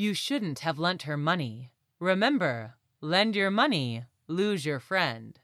You shouldn't have lent her money. Remember, lend your money, lose your friend.